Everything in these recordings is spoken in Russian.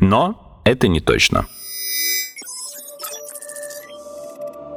Но это не точно.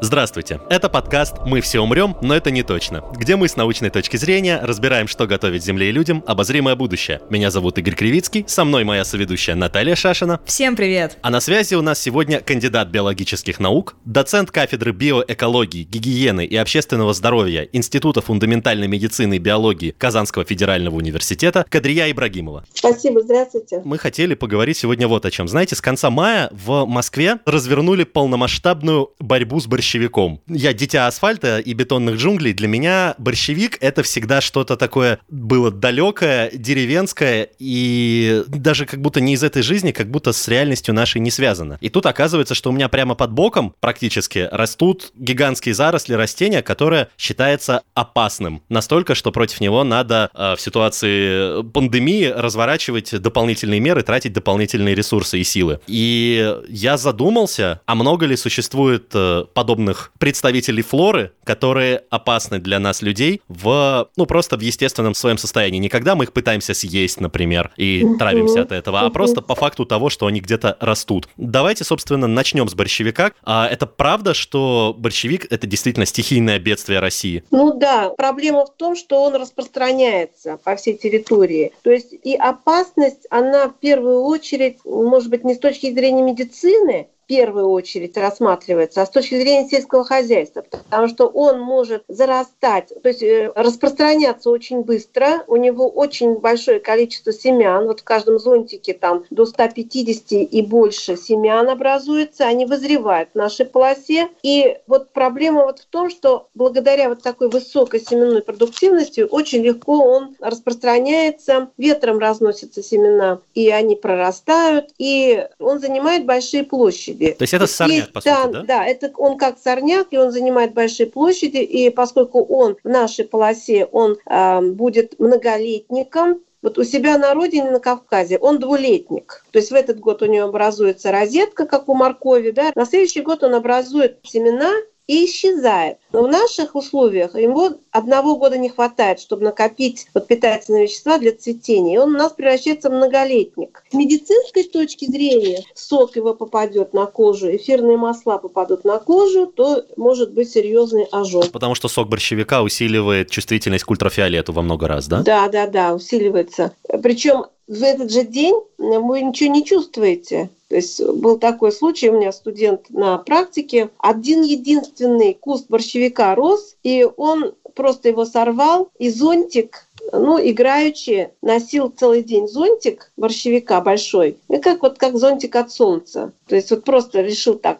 Здравствуйте, это подкаст «Мы все умрем, но это не точно», где мы с научной точки зрения разбираем, что готовит Земле и людям обозримое будущее. Меня зовут Игорь Кривицкий, со мной моя соведущая Наталья Шашина. Всем привет! А на связи у нас сегодня кандидат биологических наук, доцент кафедры биоэкологии, гигиены и общественного здоровья Института фундаментальной медицины и биологии Казанского федерального университета Кадрия Ибрагимова. Спасибо, здравствуйте. Мы хотели поговорить сегодня вот о чем. Знаете, с конца мая в Москве развернули полномасштабную борьбу с борщевиком борщевиком. Я дитя асфальта и бетонных джунглей. Для меня борщевик — это всегда что-то такое было далекое, деревенское и даже как будто не из этой жизни, как будто с реальностью нашей не связано. И тут оказывается, что у меня прямо под боком практически растут гигантские заросли растения, которое считается опасным. Настолько, что против него надо э, в ситуации пандемии разворачивать дополнительные меры, тратить дополнительные ресурсы и силы. И я задумался, а много ли существует э, подобных подобных представителей флоры, которые опасны для нас, людей, в, ну, просто в естественном своем состоянии. Не когда мы их пытаемся съесть, например, и травимся от этого, а просто по факту того, что они где-то растут. Давайте, собственно, начнем с борщевика. А это правда, что борщевик — это действительно стихийное бедствие России? Ну да, проблема в том, что он распространяется по всей территории. То есть и опасность, она в первую очередь, может быть, не с точки зрения медицины, первую очередь рассматривается, а с точки зрения сельского хозяйства, потому что он может зарастать, то есть э, распространяться очень быстро, у него очень большое количество семян, вот в каждом зонтике там до 150 и больше семян образуется, они вызревают в нашей полосе, и вот проблема вот в том, что благодаря вот такой высокой семенной продуктивности очень легко он распространяется, ветром разносятся семена, и они прорастают, и он занимает большие площади площади. То есть это сорняк, есть, по да, сути, да? Да, это он как сорняк, и он занимает большие площади, и поскольку он в нашей полосе, он э, будет многолетником, вот у себя на родине, на Кавказе, он двулетник. То есть в этот год у него образуется розетка, как у моркови, да. На следующий год он образует семена, и исчезает. Но в наших условиях ему одного года не хватает, чтобы накопить вот питательные вещества для цветения. И он у нас превращается в многолетник. С медицинской точки зрения сок его попадет на кожу, эфирные масла попадут на кожу, то может быть серьезный ожог. Потому что сок борщевика усиливает чувствительность к ультрафиолету во много раз, да? Да, да, да, усиливается. Причем в этот же день вы ничего не чувствуете. То есть был такой случай, у меня студент на практике, один единственный куст борщевика рос, и он просто его сорвал, и зонтик ну, играючи, носил целый день зонтик борщевика большой, и как вот как зонтик от солнца. То есть вот просто решил так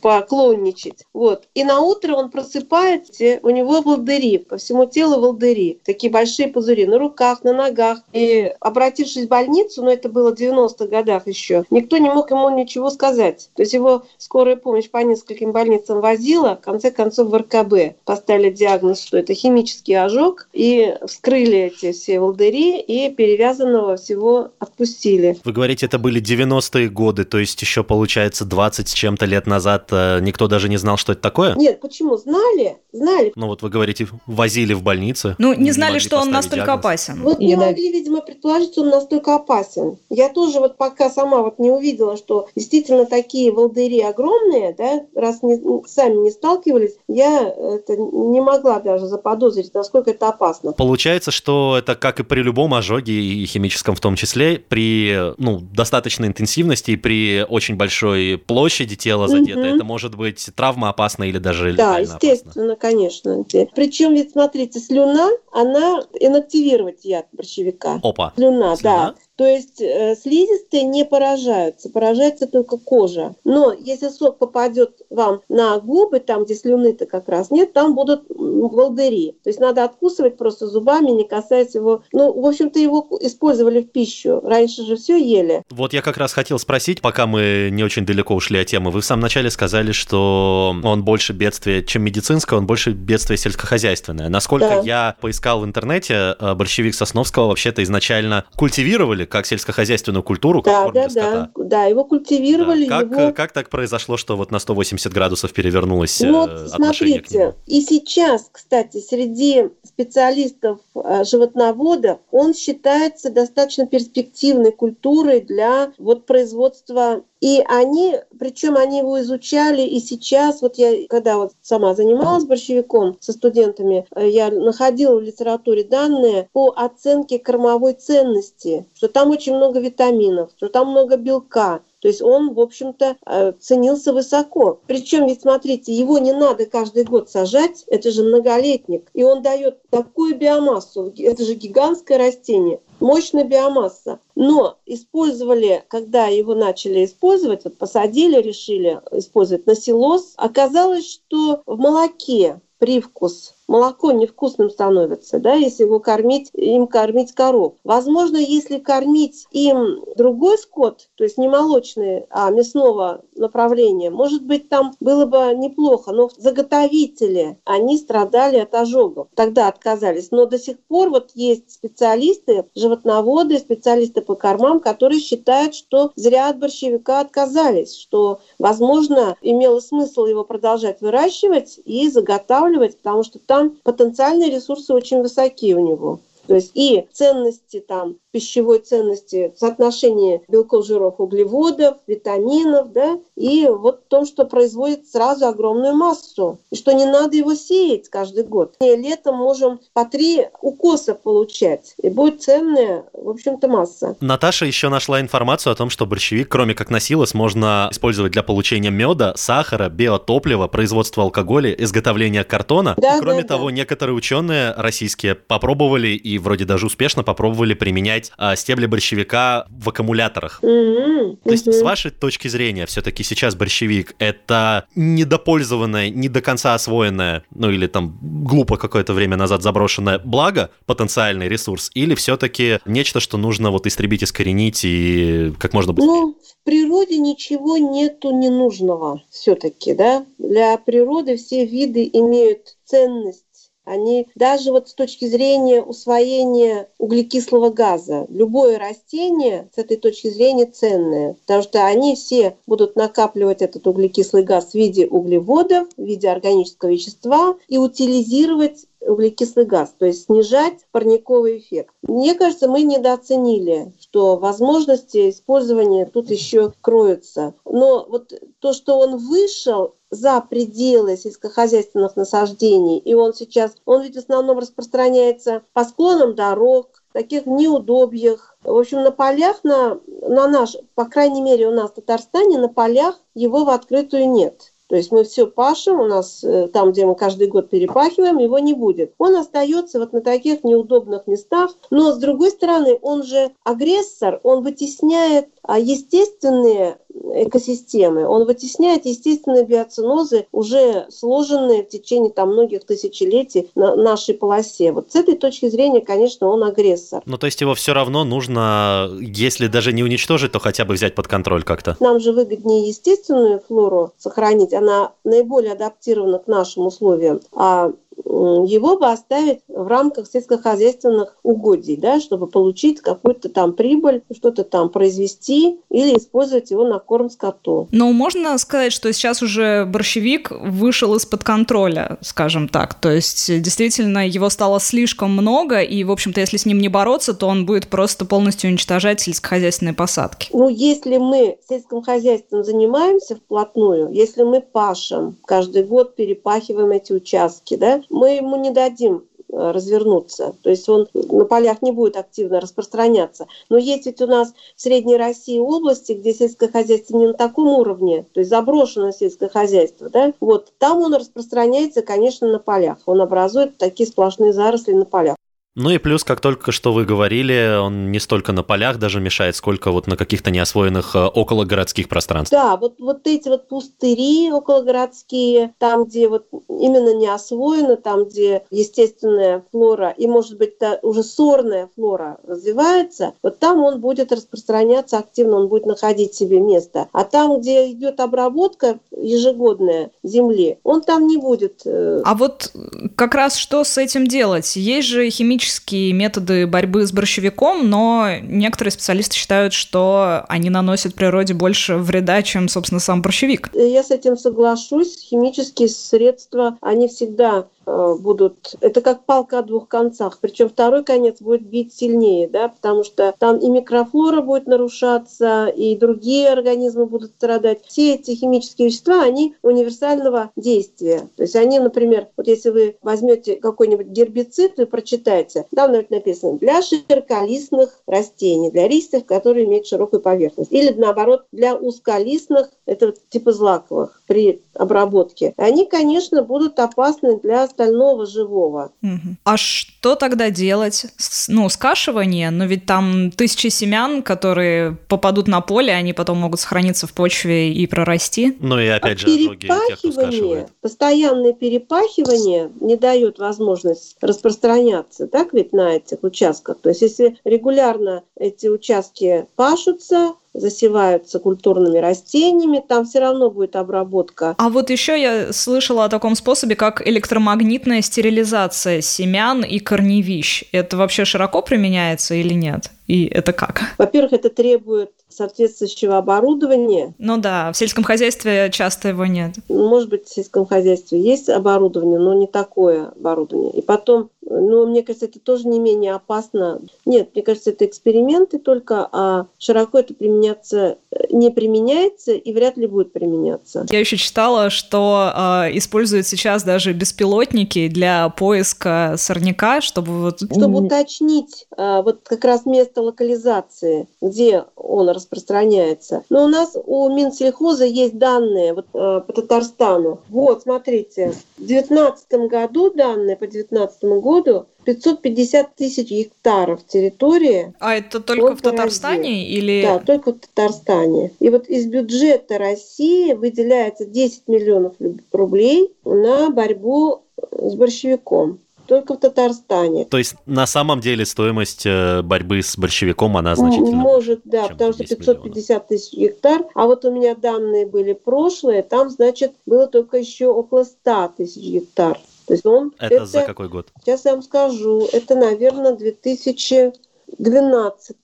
поклонничать. Вот. И на утро он просыпается, у него волдыри, по всему телу волдыри, такие большие пузыри на руках, на ногах. И обратившись в больницу, ну это было в 90-х годах еще, никто не мог ему ничего сказать. То есть его скорая помощь по нескольким больницам возила, в конце концов в РКБ поставили диагноз, что это химический ожог, и вскрыли эти все волдыри, и перевязанного всего отпустили. Вы говорите, это были 90-е годы, то есть еще получается 20 с чем-то лет назад назад э, никто даже не знал, что это такое? Нет, почему? Знали, знали. Ну вот вы говорите, возили в больницы. Ну не, не знали, что он настолько диагноз. опасен. Вот не могли, видимо, предположить, что он настолько опасен. Я тоже вот пока сама вот не увидела, что действительно такие волдыри огромные, да, раз не, сами не сталкивались, я это не могла даже заподозрить, насколько это опасно. Получается, что это как и при любом ожоге, и химическом в том числе, при ну, достаточной интенсивности и при очень большой площади тела задета, это, это может быть травма опасна или даже Да, естественно, опасна. конечно. Причем ведь, смотрите, слюна, она инактивировать яд борщевика. Опа. Слюна, слюна, да. То есть э, слизистые не поражаются, поражается только кожа. Но если сок попадет вам на губы, там, где слюны-то как раз нет, там будут волдыри. То есть надо откусывать просто зубами, не касаясь его. Ну, в общем-то, его использовали в пищу. Раньше же все ели. Вот я как раз хотел спросить, пока мы не очень далеко ушли от темы. Вы в самом начале сказали, что он больше бедствия, чем медицинское, он больше бедствия сельскохозяйственное. Насколько да. я поискал в интернете, э, борщевик Сосновского вообще-то изначально культивировали как сельскохозяйственную культуру, как да, корм да, для скота. Да, да, его культивировали. Да. Как, его... как так произошло, что вот на 180 градусов перевернулось э, вот, отношение смотрите, к нему? И сейчас, кстати, среди специалистов э, животноводов он считается достаточно перспективной культурой для вот производства и они, причем они его изучали, и сейчас, вот я, когда вот сама занималась борщевиком со студентами, э, я находила в литературе данные по оценке кормовой ценности, что там очень много витаминов, что там много белка, то есть он, в общем-то, э, ценился высоко. Причем, ведь смотрите, его не надо каждый год сажать, это же многолетник. И он дает такую биомассу, это же гигантское растение мощная биомасса. Но использовали, когда его начали использовать, вот посадили, решили использовать на силос, оказалось, что в молоке привкус молоко невкусным становится, да, если его кормить, им кормить коров. Возможно, если кормить им другой скот, то есть не молочный, а мясного направления, может быть, там было бы неплохо, но заготовители, они страдали от ожогов, тогда отказались. Но до сих пор вот есть специалисты, животноводы, специалисты по кормам, которые считают, что зря от борщевика отказались, что, возможно, имело смысл его продолжать выращивать и заготавливать, потому что там там потенциальные ресурсы очень высокие у него. То есть и ценности там пищевой ценности, соотношение белков, жиров, углеводов, витаминов, да, и вот в том, что производит сразу огромную массу, и что не надо его сеять каждый год. И летом можем по три укоса получать, и будет ценная, в общем-то, масса. Наташа еще нашла информацию о том, что борщевик, кроме как насилос, можно использовать для получения меда, сахара, биотоплива, производства алкоголя, изготовления картона. Да, и, кроме да, того, да. некоторые ученые российские попробовали и вроде даже успешно попробовали применять а, стебли борщевика в аккумуляторах. Mm-hmm. То есть, mm-hmm. с вашей точки зрения, все-таки сейчас борщевик это недопользованное, не до конца освоенное, ну или там глупо какое-то время назад заброшенное благо, потенциальный ресурс, или все-таки нечто, что нужно вот истребить, искоренить и как можно быстрее? Ну, в природе ничего нету ненужного все-таки, да. Для природы все виды имеют ценность они даже вот с точки зрения усвоения углекислого газа, любое растение с этой точки зрения ценное, потому что они все будут накапливать этот углекислый газ в виде углеводов, в виде органического вещества и утилизировать углекислый газ, то есть снижать парниковый эффект. Мне кажется, мы недооценили, что возможности использования тут еще кроются. Но вот то, что он вышел за пределы сельскохозяйственных насаждений, и он сейчас, он ведь в основном распространяется по склонам дорог, таких неудобьях. В общем, на полях, на, на наш, по крайней мере, у нас в Татарстане, на полях его в открытую нет. То есть мы все пашем, у нас э, там, где мы каждый год перепахиваем, его не будет. Он остается вот на таких неудобных местах, но с другой стороны, он же агрессор, он вытесняет а, естественные экосистемы, он вытесняет естественные биоцинозы, уже сложенные в течение там, многих тысячелетий на нашей полосе. Вот с этой точки зрения, конечно, он агрессор. Ну, то есть его все равно нужно, если даже не уничтожить, то хотя бы взять под контроль как-то. Нам же выгоднее естественную флору сохранить, она наиболее адаптирована к нашим условиям, а его бы оставить в рамках сельскохозяйственных угодий, да, чтобы получить какую-то там прибыль, что-то там произвести или использовать его на корм скоту. Но можно сказать, что сейчас уже борщевик вышел из-под контроля, скажем так. То есть действительно его стало слишком много, и, в общем-то, если с ним не бороться, то он будет просто полностью уничтожать сельскохозяйственные посадки. Ну, если мы сельским хозяйством занимаемся вплотную, если мы пашем, каждый год перепахиваем эти участки, да, мы ему не дадим э, развернуться. То есть он на полях не будет активно распространяться. Но есть ведь у нас в Средней России области, где сельское хозяйство не на таком уровне, то есть заброшено сельское хозяйство, да, вот там он распространяется, конечно, на полях. Он образует такие сплошные заросли на полях. Ну и плюс, как только что вы говорили, он не столько на полях даже мешает, сколько вот на каких-то неосвоенных э, окологородских пространствах. Да, вот, вот эти вот пустыри окологородские, там, где вот именно не освоено, там, где естественная флора и, может быть, та уже сорная флора развивается, вот там он будет распространяться активно, он будет находить себе место. А там, где идет обработка ежегодная земли, он там не будет. Э, а вот как раз что с этим делать? Есть же химические методы борьбы с борщевиком, но некоторые специалисты считают, что они наносят природе больше вреда, чем, собственно, сам борщевик. Я с этим соглашусь. Химические средства, они всегда будут... Это как палка о двух концах. Причем второй конец будет бить сильнее, да, потому что там и микрофлора будет нарушаться, и другие организмы будут страдать. Все эти химические вещества, они универсального действия. То есть они, например, вот если вы возьмете какой-нибудь гербицид, вы прочитаете, там написано для широколистных растений, для листьев, которые имеют широкую поверхность. Или наоборот, для узколистных, это типа злаковых при обработке. Они, конечно, будут опасны для остального живого. Угу. А что тогда делать? Ну, скашивание, но ведь там тысячи семян, которые попадут на поле, они потом могут сохраниться в почве и прорасти. Ну и опять а же ожоги тех. Постоянное перепахивание не дает возможность распространяться, так ведь, на этих участках. То есть если регулярно эти участки пашутся, засеваются культурными растениями, там все равно будет обработка. А вот еще я слышала о таком способе, как электромагнитная стерилизация семян и корневищ. Это вообще широко применяется или нет? И это как? Во-первых, это требует соответствующего оборудования. Ну да, в сельском хозяйстве часто его нет. Может быть, в сельском хозяйстве есть оборудование, но не такое оборудование. И потом, ну, мне кажется, это тоже не менее опасно. Нет, мне кажется, это эксперименты только, а широко это применяться не применяется и вряд ли будет применяться. Я еще читала, что э, используют сейчас даже беспилотники для поиска сорняка, чтобы вот... Чтобы уточнить э, вот как раз место локализации, где он распространяется. Но у нас у Минсельхоза есть данные вот, э, по Татарстану. Вот, смотрите, в 2019 году данные по 2019 году 550 тысяч гектаров территории. А это только в Татарстане или? Да, только в Татарстане. И вот из бюджета России выделяется 10 миллионов рублей на борьбу с борщевиком только в Татарстане. То есть на самом деле стоимость э, борьбы с борщевиком, она значительно Может, да, потому что 550 миллионов. тысяч гектар. А вот у меня данные были прошлые, там, значит, было только еще около 100 тысяч гектар. То есть он... Это, это за какой год? Сейчас я вам скажу. Это, наверное, 2000 12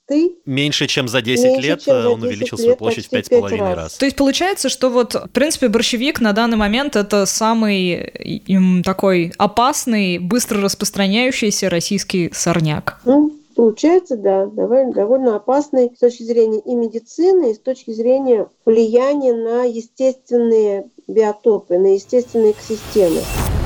Меньше, чем за 10 меньше, лет за 10 он увеличил свою площадь в 5,5 раз. раз. То есть получается, что вот, в принципе, борщевик на данный момент это самый им, такой опасный, быстро распространяющийся российский сорняк. Ну, Получается, да, довольно, довольно опасный с точки зрения и медицины, и с точки зрения влияния на естественные биотопы, на естественные экосистемы.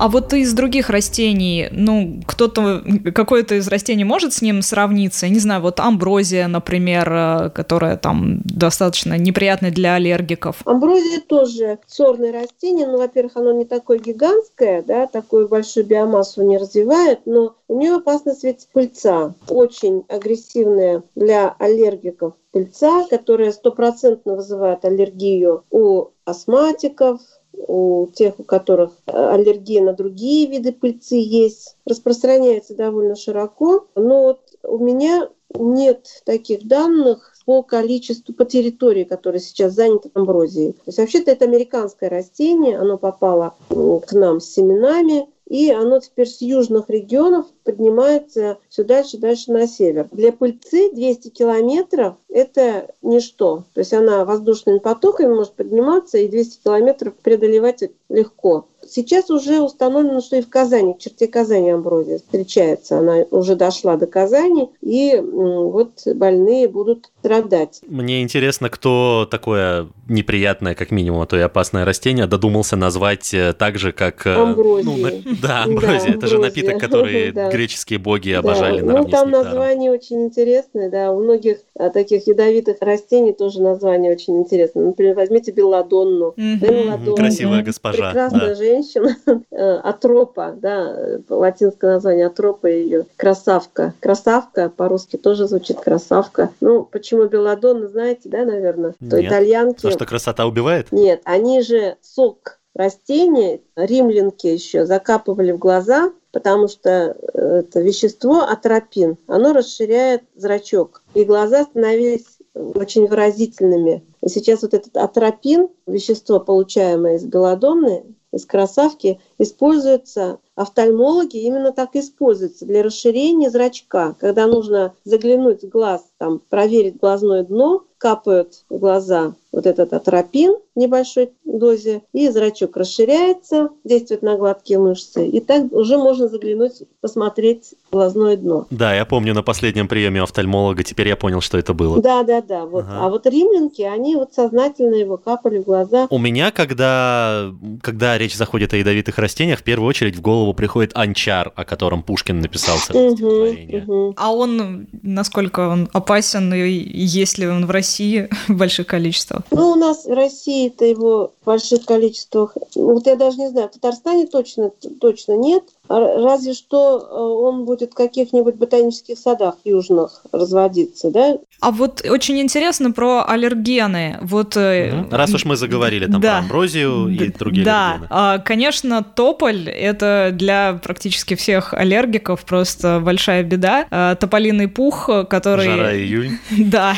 А вот из других растений, ну, кто-то, какое-то из растений может с ним сравниться? Я не знаю, вот амброзия, например, э, которая там достаточно неприятная для аллергиков. Амброзия тоже сорное растение, но, во-первых, оно не такое гигантское, да, такую большую биомассу не развивает, но у нее опасность ведь пыльца, очень агрессивная для аллергиков пыльца, которая стопроцентно вызывает аллергию у астматиков, у тех, у которых э, аллергия на другие виды пыльцы есть, распространяется довольно широко. Но вот у меня нет таких данных по количеству, по территории, которая сейчас занята амброзией. То есть вообще-то это американское растение, оно попало к нам с семенами, и оно теперь с южных регионов поднимается все дальше дальше на север. Для пыльцы 200 километров – это ничто. То есть она воздушными потоками может подниматься и 200 километров преодолевать легко. сейчас уже установлено, что и в Казани, в черте Казани амброзия встречается. Она уже дошла до Казани, и вот больные будут страдать. Мне интересно, кто такое неприятное, как минимум, а то и опасное растение додумался назвать э, так же, как... Э, амброзия. Ну, да, амброзия. Да, это же напиток, который да. греческие боги обожали да. Ну, там название очень интересное, да. У многих а, таких ядовитых растений тоже название очень интересное. Например, возьмите белладонну. Mm-hmm. Красивая госпожа. Прекрасная да. женщина. Э, атропа, да, латинское название атропа ее. Красавка. Красавка по-русски тоже звучит красавка. Ну, почему белладонна, знаете, да, наверное? То итальянки... То, что красота убивает? Нет, они же сок растения, римлянки еще закапывали в глаза, потому что э, это вещество атропин, оно расширяет зрачок, и глаза становились очень выразительными. И сейчас вот этот атропин, вещество, получаемое из белодонны, из красавки, используется офтальмологи именно так используются для расширения зрачка. Когда нужно заглянуть в глаз, там, проверить глазное дно, капают в глаза вот этот атропин в небольшой дозе, и зрачок расширяется, действует на гладкие мышцы, и так уже можно заглянуть, посмотреть глазное дно. Да, я помню на последнем приеме офтальмолога, теперь я понял, что это было. Да, да, да. Вот. Ага. А вот римлянки, они вот сознательно его капали в глаза. У меня, когда, когда речь заходит о ядовитых растениях, в первую очередь в голову приходит анчар, о котором Пушкин написал стихотворение. Угу, угу. А он, насколько он опасен, и есть ли он в России в больших количествах? Ну, у нас в России-то его больших количествах, вот я даже не знаю, в Татарстане точно, точно нет, разве что э, он будет в каких-нибудь ботанических садах южных разводиться, да? А вот очень интересно про аллергены. Вот, угу. Раз уж мы заговорили там да. про амброзию и другие да. аллергены. Да, конечно, тополь – это для практически всех аллергиков просто большая беда. А, тополиный пух, который… Жара июнь. Да.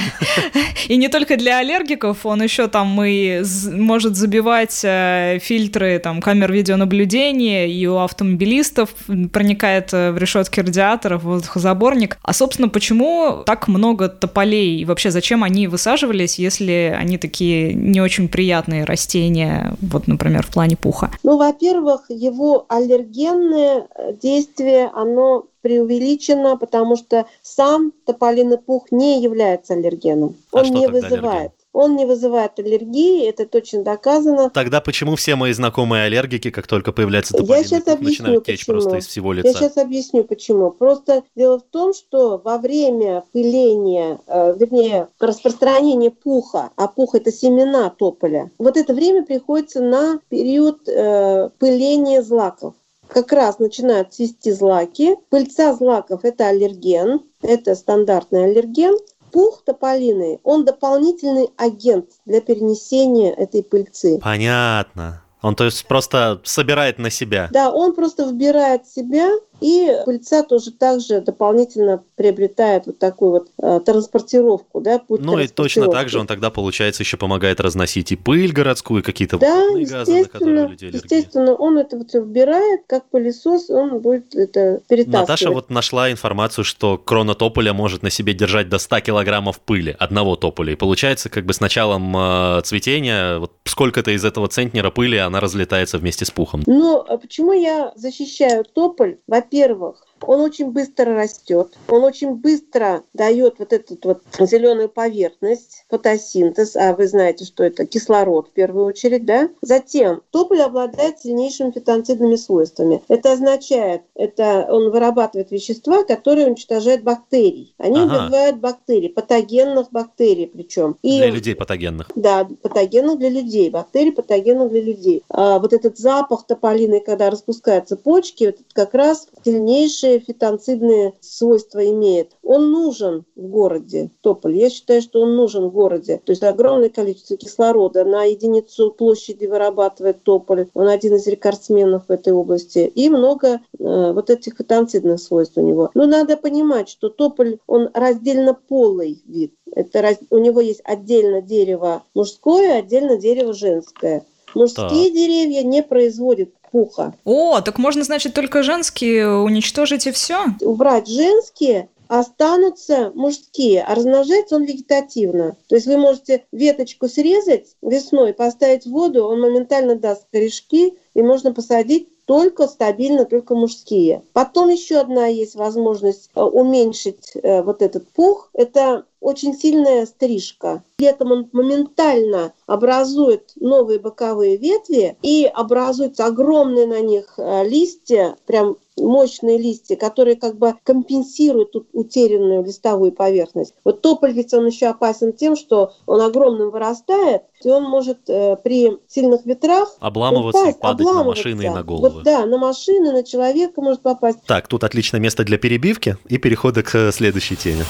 И не только для аллергиков, он еще там и может забивать э, фильтры там камер видеонаблюдения, и у автомобилистов проникает э, в решетки радиаторов воздухозаборник. А, собственно, почему так много тополей? И вообще, зачем они высаживались, если они такие не очень приятные растения, вот, например, в плане пуха? Ну, во-первых, его аллергенное действие, оно преувеличено, потому что сам тополиный пух не является аллергеном. А Он не вызывает. Аллерген? Он не вызывает аллергии, это точно доказано. Тогда почему все мои знакомые аллергики, как только появляется тополиный Я сейчас объясню, начинают течь почему. просто из всего лица? Я сейчас объясню, почему. Просто дело в том, что во время пыления, э, вернее, распространения пуха, а пух – это семена тополя, вот это время приходится на период э, пыления злаков как раз начинают цвести злаки. Пыльца злаков – это аллерген, это стандартный аллерген. Пух тополиный, он дополнительный агент для перенесения этой пыльцы. Понятно. Он то есть просто собирает на себя. Да, он просто вбирает себя и пыльца тоже также дополнительно приобретает вот такую вот э, транспортировку, да, путь Ну и точно так же он тогда, получается, еще помогает разносить и пыль городскую, какие-то да, газы, на которые люди аллергии. естественно, он это вот все вбирает, как пылесос, он будет это перетаскивать. Наташа вот нашла информацию, что крона тополя может на себе держать до 100 килограммов пыли, одного тополя. И получается, как бы с началом э, цветения, вот сколько-то из этого центнера пыли, она разлетается вместе с пухом. Ну, а почему я защищаю тополь? Во во-первых, он очень быстро растет, он очень быстро дает вот эту вот зеленую поверхность, фотосинтез, а вы знаете, что это кислород в первую очередь, да? Затем тополь обладает сильнейшими фитонцидными свойствами. Это означает, это он вырабатывает вещества, которые уничтожают бактерий. Они ага. убивают бактерий, патогенных бактерий причем. И, для людей патогенных. Да, патогенных для людей, бактерий патогенных для людей. А вот этот запах тополиный, когда распускаются почки, это как раз сильнейший хорошие фитонцидные свойства имеет. Он нужен в городе, тополь. Я считаю, что он нужен в городе. То есть огромное количество кислорода на единицу площади вырабатывает тополь. Он один из рекордсменов в этой области. И много э, вот этих фитонцидных свойств у него. Но надо понимать, что тополь, он раздельно полый вид. Это раз... У него есть отдельно дерево мужское, отдельно дерево женское. Мужские так. деревья не производят пуха. О, так можно, значит, только женские уничтожить и все? Убрать женские останутся мужские, а размножается он вегетативно. То есть вы можете веточку срезать весной, поставить в воду, он моментально даст корешки, и можно посадить только стабильно, только мужские. Потом еще одна есть возможность э, уменьшить э, вот этот пух. Это очень сильная стрижка. Этом он моментально образует новые боковые ветви и образуются огромные на них э, листья, прям мощные листья, которые как бы компенсируют утерянную листовую поверхность. Вот тополь ведь он еще опасен тем, что он огромным вырастает, и он может э, при сильных ветрах обламываться упасть, и падать обламываться. на машины и на головы. Вот, да, на машины, на человека может попасть. Так, тут отличное место для перебивки и перехода к э, следующей теме.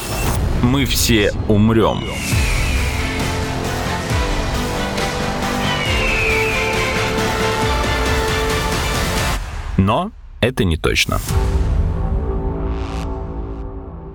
Мы все умрем. Но это не точно.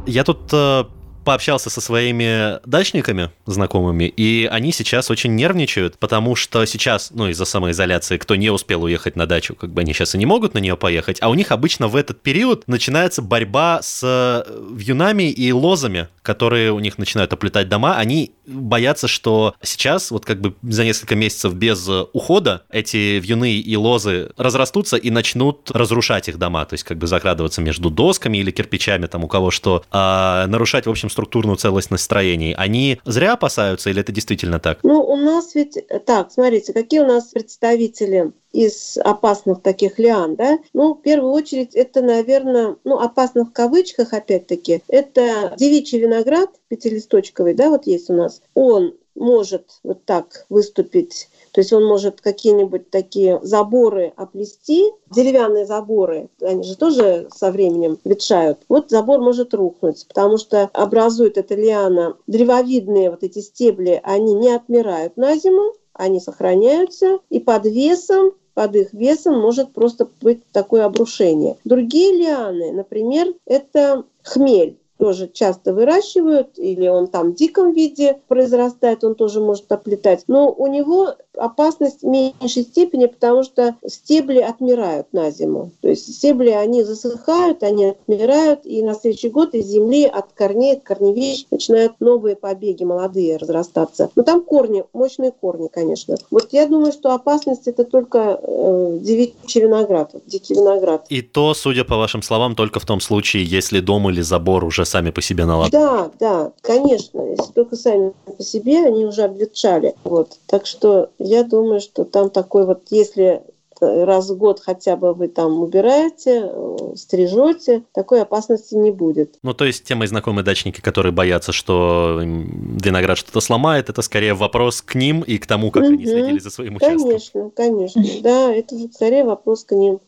Я тут э, пообщался со своими дачниками знакомыми, и они сейчас очень нервничают, потому что сейчас, ну, из-за самоизоляции, кто не успел уехать на дачу, как бы они сейчас и не могут на нее поехать, а у них обычно в этот период начинается борьба с э, вьюнами и лозами, которые у них начинают оплетать дома, они боятся, что сейчас, вот как бы за несколько месяцев без ухода, эти вьюны и лозы разрастутся и начнут разрушать их дома, то есть как бы закрадываться между досками или кирпичами, там у кого что, а, нарушать, в общем, структурную целостность строений, они зря опасаются или это действительно так? Ну, у нас ведь так, смотрите, какие у нас представители из опасных таких лиан, да? Ну, в первую очередь, это, наверное, ну, опасно в кавычках, опять-таки, это девичий виноград пятилисточковый, да, вот есть у нас. Он может вот так выступить то есть он может какие-нибудь такие заборы оплести, деревянные заборы, они же тоже со временем ветшают. Вот забор может рухнуть, потому что образует эта лиана древовидные вот эти стебли, они не отмирают на зиму, они сохраняются, и под весом под их весом может просто быть такое обрушение. Другие лианы, например, это хмель тоже часто выращивают, или он там в диком виде произрастает, он тоже может оплетать. Но у него опасность в меньшей степени, потому что стебли отмирают на зиму. То есть стебли, они засыхают, они отмирают, и на следующий год из земли от корней, от корневищ начинают новые побеги молодые разрастаться. Но там корни, мощные корни, конечно. Вот я думаю, что опасность это только э, девичий виноград, дикий виноград. И то, судя по вашим словам, только в том случае, если дом или забор уже сами по себе наладят. Да, да, конечно. Если только сами по себе, они уже обветшали. Вот. Так что я думаю, что там такой вот, если раз в год хотя бы вы там убираете, стрижете, такой опасности не будет. Ну, то есть те мои знакомые дачники, которые боятся, что виноград что-то сломает, это скорее вопрос к ним и к тому, как угу. они следили за своим участком. Конечно, конечно, да, это скорее вопрос к ним.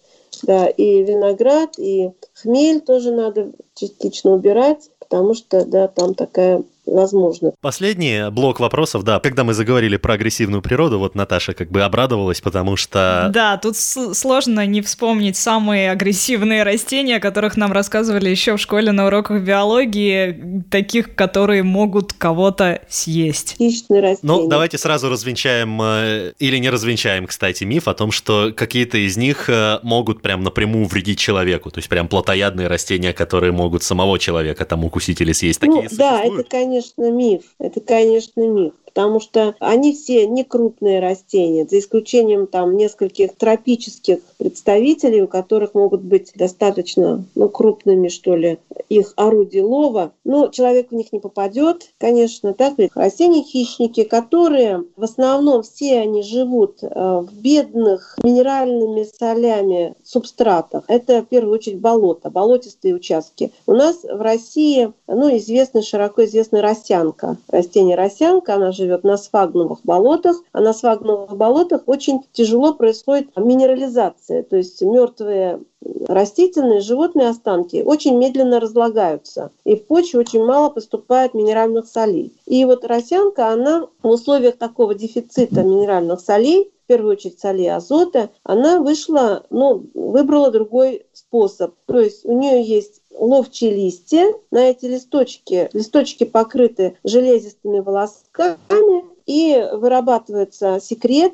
Да, и виноград, и хмель тоже надо частично убирать, потому что, да, там такая возможно. Последний блок вопросов, да, когда мы заговорили про агрессивную природу, вот Наташа как бы обрадовалась, потому что... Да, тут сложно не вспомнить самые агрессивные растения, о которых нам рассказывали еще в школе на уроках биологии, таких, которые могут кого-то съесть. Хищные растения. Ну, давайте сразу развенчаем, э, или не развенчаем, кстати, миф о том, что какие-то из них э, могут прям напрямую вредить человеку, то есть прям плотоядные растения, которые могут самого человека там укусить или съесть. Такие ну, да, это, конечно, конечно, миф. Это, конечно, миф потому что они все не крупные растения, за исключением там нескольких тропических представителей, у которых могут быть достаточно ну, крупными, что ли, их орудия лова. Но человек в них не попадет, конечно, так. Растения-хищники, которые в основном все они живут э, в бедных минеральными солями субстратах. Это в первую очередь болото, болотистые участки. У нас в России ну, известна, широко известна росянка. Растение росянка, она живет живет на сфагновых болотах, а на сфагновых болотах очень тяжело происходит минерализация, то есть мертвые растительные животные останки очень медленно разлагаются, и в почве очень мало поступает минеральных солей. И вот росянка, она в условиях такого дефицита минеральных солей, в первую очередь солей азота, она вышла, ну, выбрала другой способ. То есть у нее есть ловчие листья. На эти листочки, листочки покрыты железистыми волосками, и вырабатывается секрет,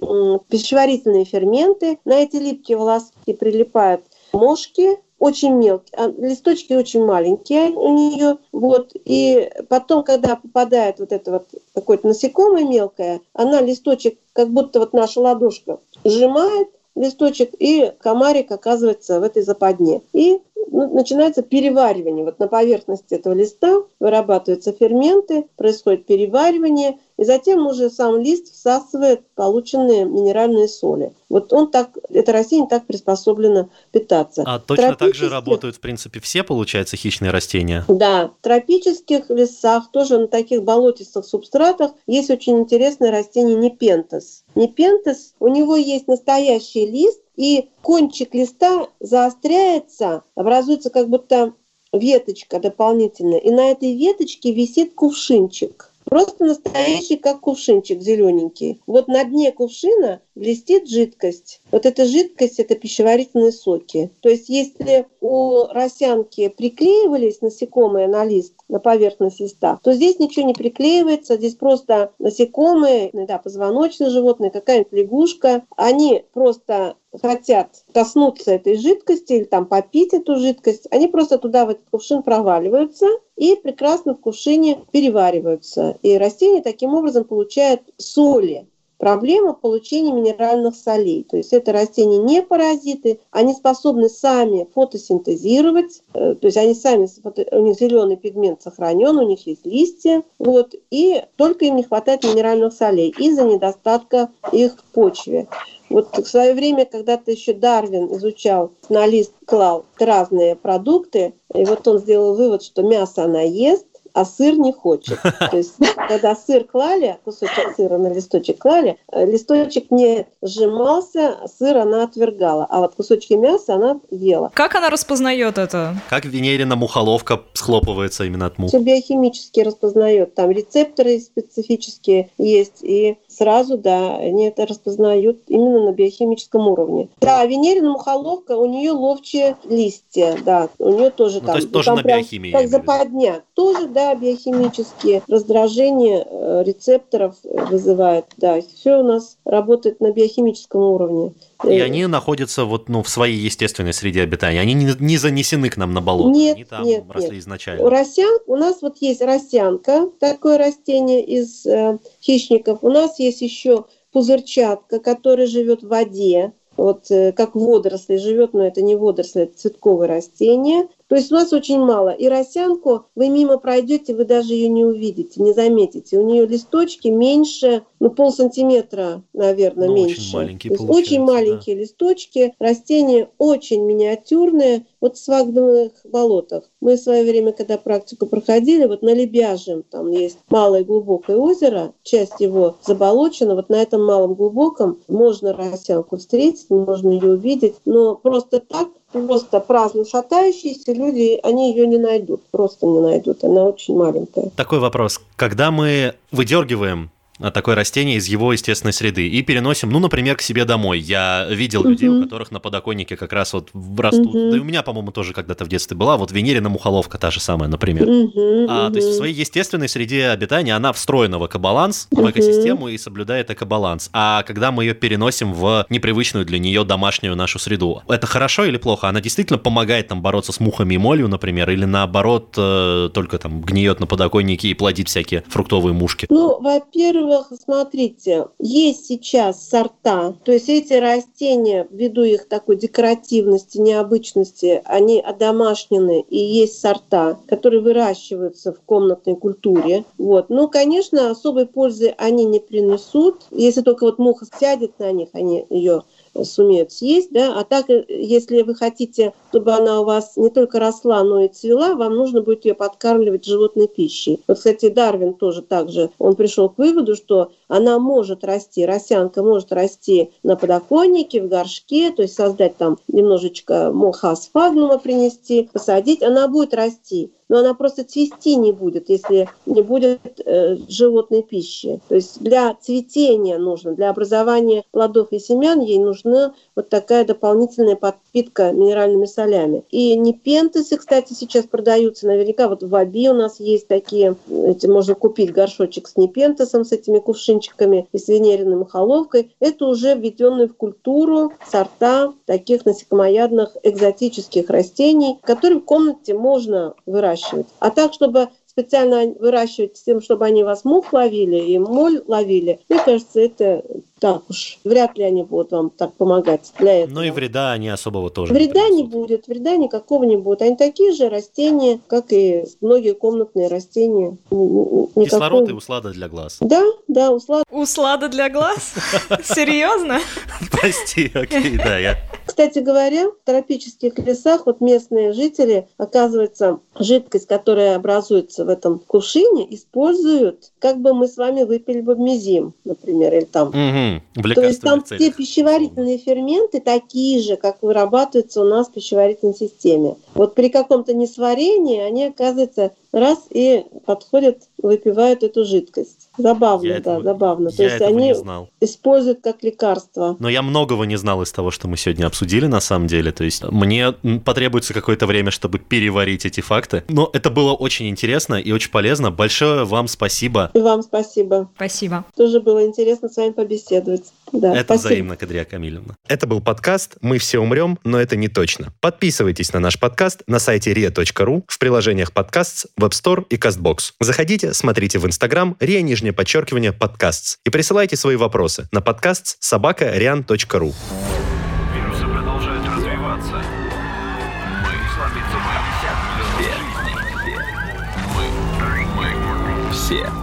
пищеварительные ферменты. На эти липкие волоски прилипают мошки, очень мелкие, а листочки очень маленькие у нее, вот, и потом, когда попадает вот это вот какое-то насекомое мелкое, она листочек, как будто вот наша ладошка, сжимает, листочек, и комарик оказывается в этой западне. И ну, начинается переваривание. Вот на поверхности этого листа вырабатываются ферменты, происходит переваривание, и затем уже сам лист всасывает полученные минеральные соли. Вот он так, это растение так приспособлено питаться. А точно так же работают, в принципе, все, получается, хищные растения? Да, в тропических лесах, тоже на таких болотистых субстратах, есть очень интересное растение непентес. Непентес, у него есть настоящий лист, и кончик листа заостряется, образуется как будто веточка дополнительная, и на этой веточке висит кувшинчик. Просто настоящий, как кувшинчик зелененький. Вот на дне кувшина блестит жидкость. Вот эта жидкость – это пищеварительные соки. То есть если у росянки приклеивались насекомые на лист, на поверхность листа, то здесь ничего не приклеивается, здесь просто насекомые, да, позвоночные животные, какая-нибудь лягушка, они просто хотят коснуться этой жидкости или там попить эту жидкость, они просто туда в этот кувшин проваливаются и прекрасно в кувшине перевариваются. И растение таким образом получает соли, проблема получения минеральных солей. То есть это растения не паразиты, они способны сами фотосинтезировать, э, то есть они сами, у них зеленый пигмент сохранен, у них есть листья, вот, и только им не хватает минеральных солей из-за недостатка их в почве. Вот в свое время, когда-то еще Дарвин изучал, на лист клал разные продукты, и вот он сделал вывод, что мясо она ест, а сыр не хочет. То есть, когда сыр клали, кусочек сыра на листочек клали, э, листочек не сжимался, сыр она отвергала, а вот кусочки мяса она ела. Как она распознает это? Как венерина мухоловка схлопывается именно от мух? Все биохимически распознает. Там рецепторы специфические есть, и сразу, да, они это распознают именно на биохимическом уровне. Да, венерина мухоловка, у нее ловчие листья, да, у нее тоже ну, там. То есть тоже там на биохимии. Как западня. Тоже, да, биохимические раздражения э, рецепторов вызывает, да. Все у нас работает на биохимическом уровне. И они находятся вот, ну, в своей естественной среде обитания. Они не, не занесены к нам на болото. Нет, они там нет, росли нет. изначально. Росян, у нас вот есть росянка, такое растение из э, хищников. У нас есть еще пузырчатка, которая живет в воде. Вот э, как водоросли живет, но это не водоросли, это цветковое растение. То есть у нас очень мало. И росянку вы мимо пройдете, вы даже ее не увидите, не заметите. У нее листочки меньше, ну, пол сантиметра, наверное, ну, меньше. Очень маленькие, То есть очень маленькие да. листочки. Растения очень миниатюрные. Вот в свагдовых болотах. Мы в свое время, когда практику проходили, вот на Лебяжем, там есть малое глубокое озеро, часть его заболочена. Вот на этом малом глубоком можно росянку встретить, можно ее увидеть. Но просто так просто праздно шатающиеся люди, они ее не найдут, просто не найдут, она очень маленькая. Такой вопрос. Когда мы выдергиваем такое растение из его естественной среды и переносим, ну, например, к себе домой. Я видел uh-huh. людей, у которых на подоконнике как раз вот растут. Uh-huh. Да и у меня, по-моему, тоже когда-то в детстве была. Вот венерина мухоловка та же самая, например. Uh-huh. А, то есть в своей естественной среде обитания она встроена в экобаланс, uh-huh. в экосистему и соблюдает экобаланс. А когда мы ее переносим в непривычную для нее домашнюю нашу среду, это хорошо или плохо? Она действительно помогает там бороться с мухами и молью, например, или наоборот э, только там гниет на подоконнике и плодит всякие фруктовые мушки? Ну, во-первых, во-первых, смотрите, есть сейчас сорта, то есть эти растения, ввиду их такой декоративности, необычности, они одомашнены, и есть сорта, которые выращиваются в комнатной культуре. Вот. Но, конечно, особой пользы они не принесут. Если только вот муха сядет на них, они ее сумеют съесть, да, а так, э, если вы хотите, чтобы она у вас не только росла, но и цвела, вам нужно будет ее подкармливать животной пищей. Вот, кстати, Дарвин тоже так же, он пришел к выводу, что она может расти, росянка может расти на подоконнике, в горшке, то есть создать там немножечко моха асфагнума принести, посадить, она будет расти. но она просто цвести не будет, если не будет э, животной пищи. То есть для цветения нужно, для образования плодов и семян ей нужна вот такая дополнительная подпитка минеральными солями. И непентесы, кстати, сейчас продаются наверняка. Вот в Аби у нас есть такие, эти, можно купить горшочек с непентесом, с этими кувшинчиками и с венериной мухоловкой. Это уже введенные в культуру сорта таких насекомоядных экзотических растений, которые в комнате можно выращивать. А так, чтобы специально выращивать с тем, чтобы они вас мух ловили и моль ловили, мне кажется, это так уж, вряд ли они будут вам так помогать для этого. Ну и вреда они особого тоже Вреда не, не будет, вреда никакого не будет. Они такие же растения, как и многие комнатные растения. Никакого... Кислород и услада для глаз. Да, да, услада. Услада для глаз? Серьезно? Прости, окей, да, я... Кстати говоря, в тропических лесах вот местные жители, оказывается, жидкость, которая образуется в этом кувшине, используют, как бы мы с вами выпили бы мезим, например, или там угу То есть там целях. те пищеварительные ферменты такие же, как вырабатываются у нас в пищеварительной системе. Вот при каком-то несварении они, оказывается, раз и подходят, выпивают эту жидкость. Забавно, я да, этого, забавно. То есть они используют как лекарство. Но я многого не знал из того, что мы сегодня обсудили на самом деле. То есть мне потребуется какое-то время, чтобы переварить эти факты. Но это было очень интересно и очень полезно. Большое вам спасибо. И вам спасибо. Спасибо. Тоже было интересно с вами побеседовать. Да, это спасибо. взаимно, Кадрия Камилевна. Это был подкаст «Мы все умрем, но это не точно». Подписывайтесь на наш подкаст на сайте ria.ru, в приложениях подкаст, Web Store и CastBox. Заходите, смотрите в Instagram ria нижнее подчеркивание подкаст и присылайте свои вопросы на подкаст собака rian.ru. Вирусы продолжают развиваться. Мы Мы, мы, все, все,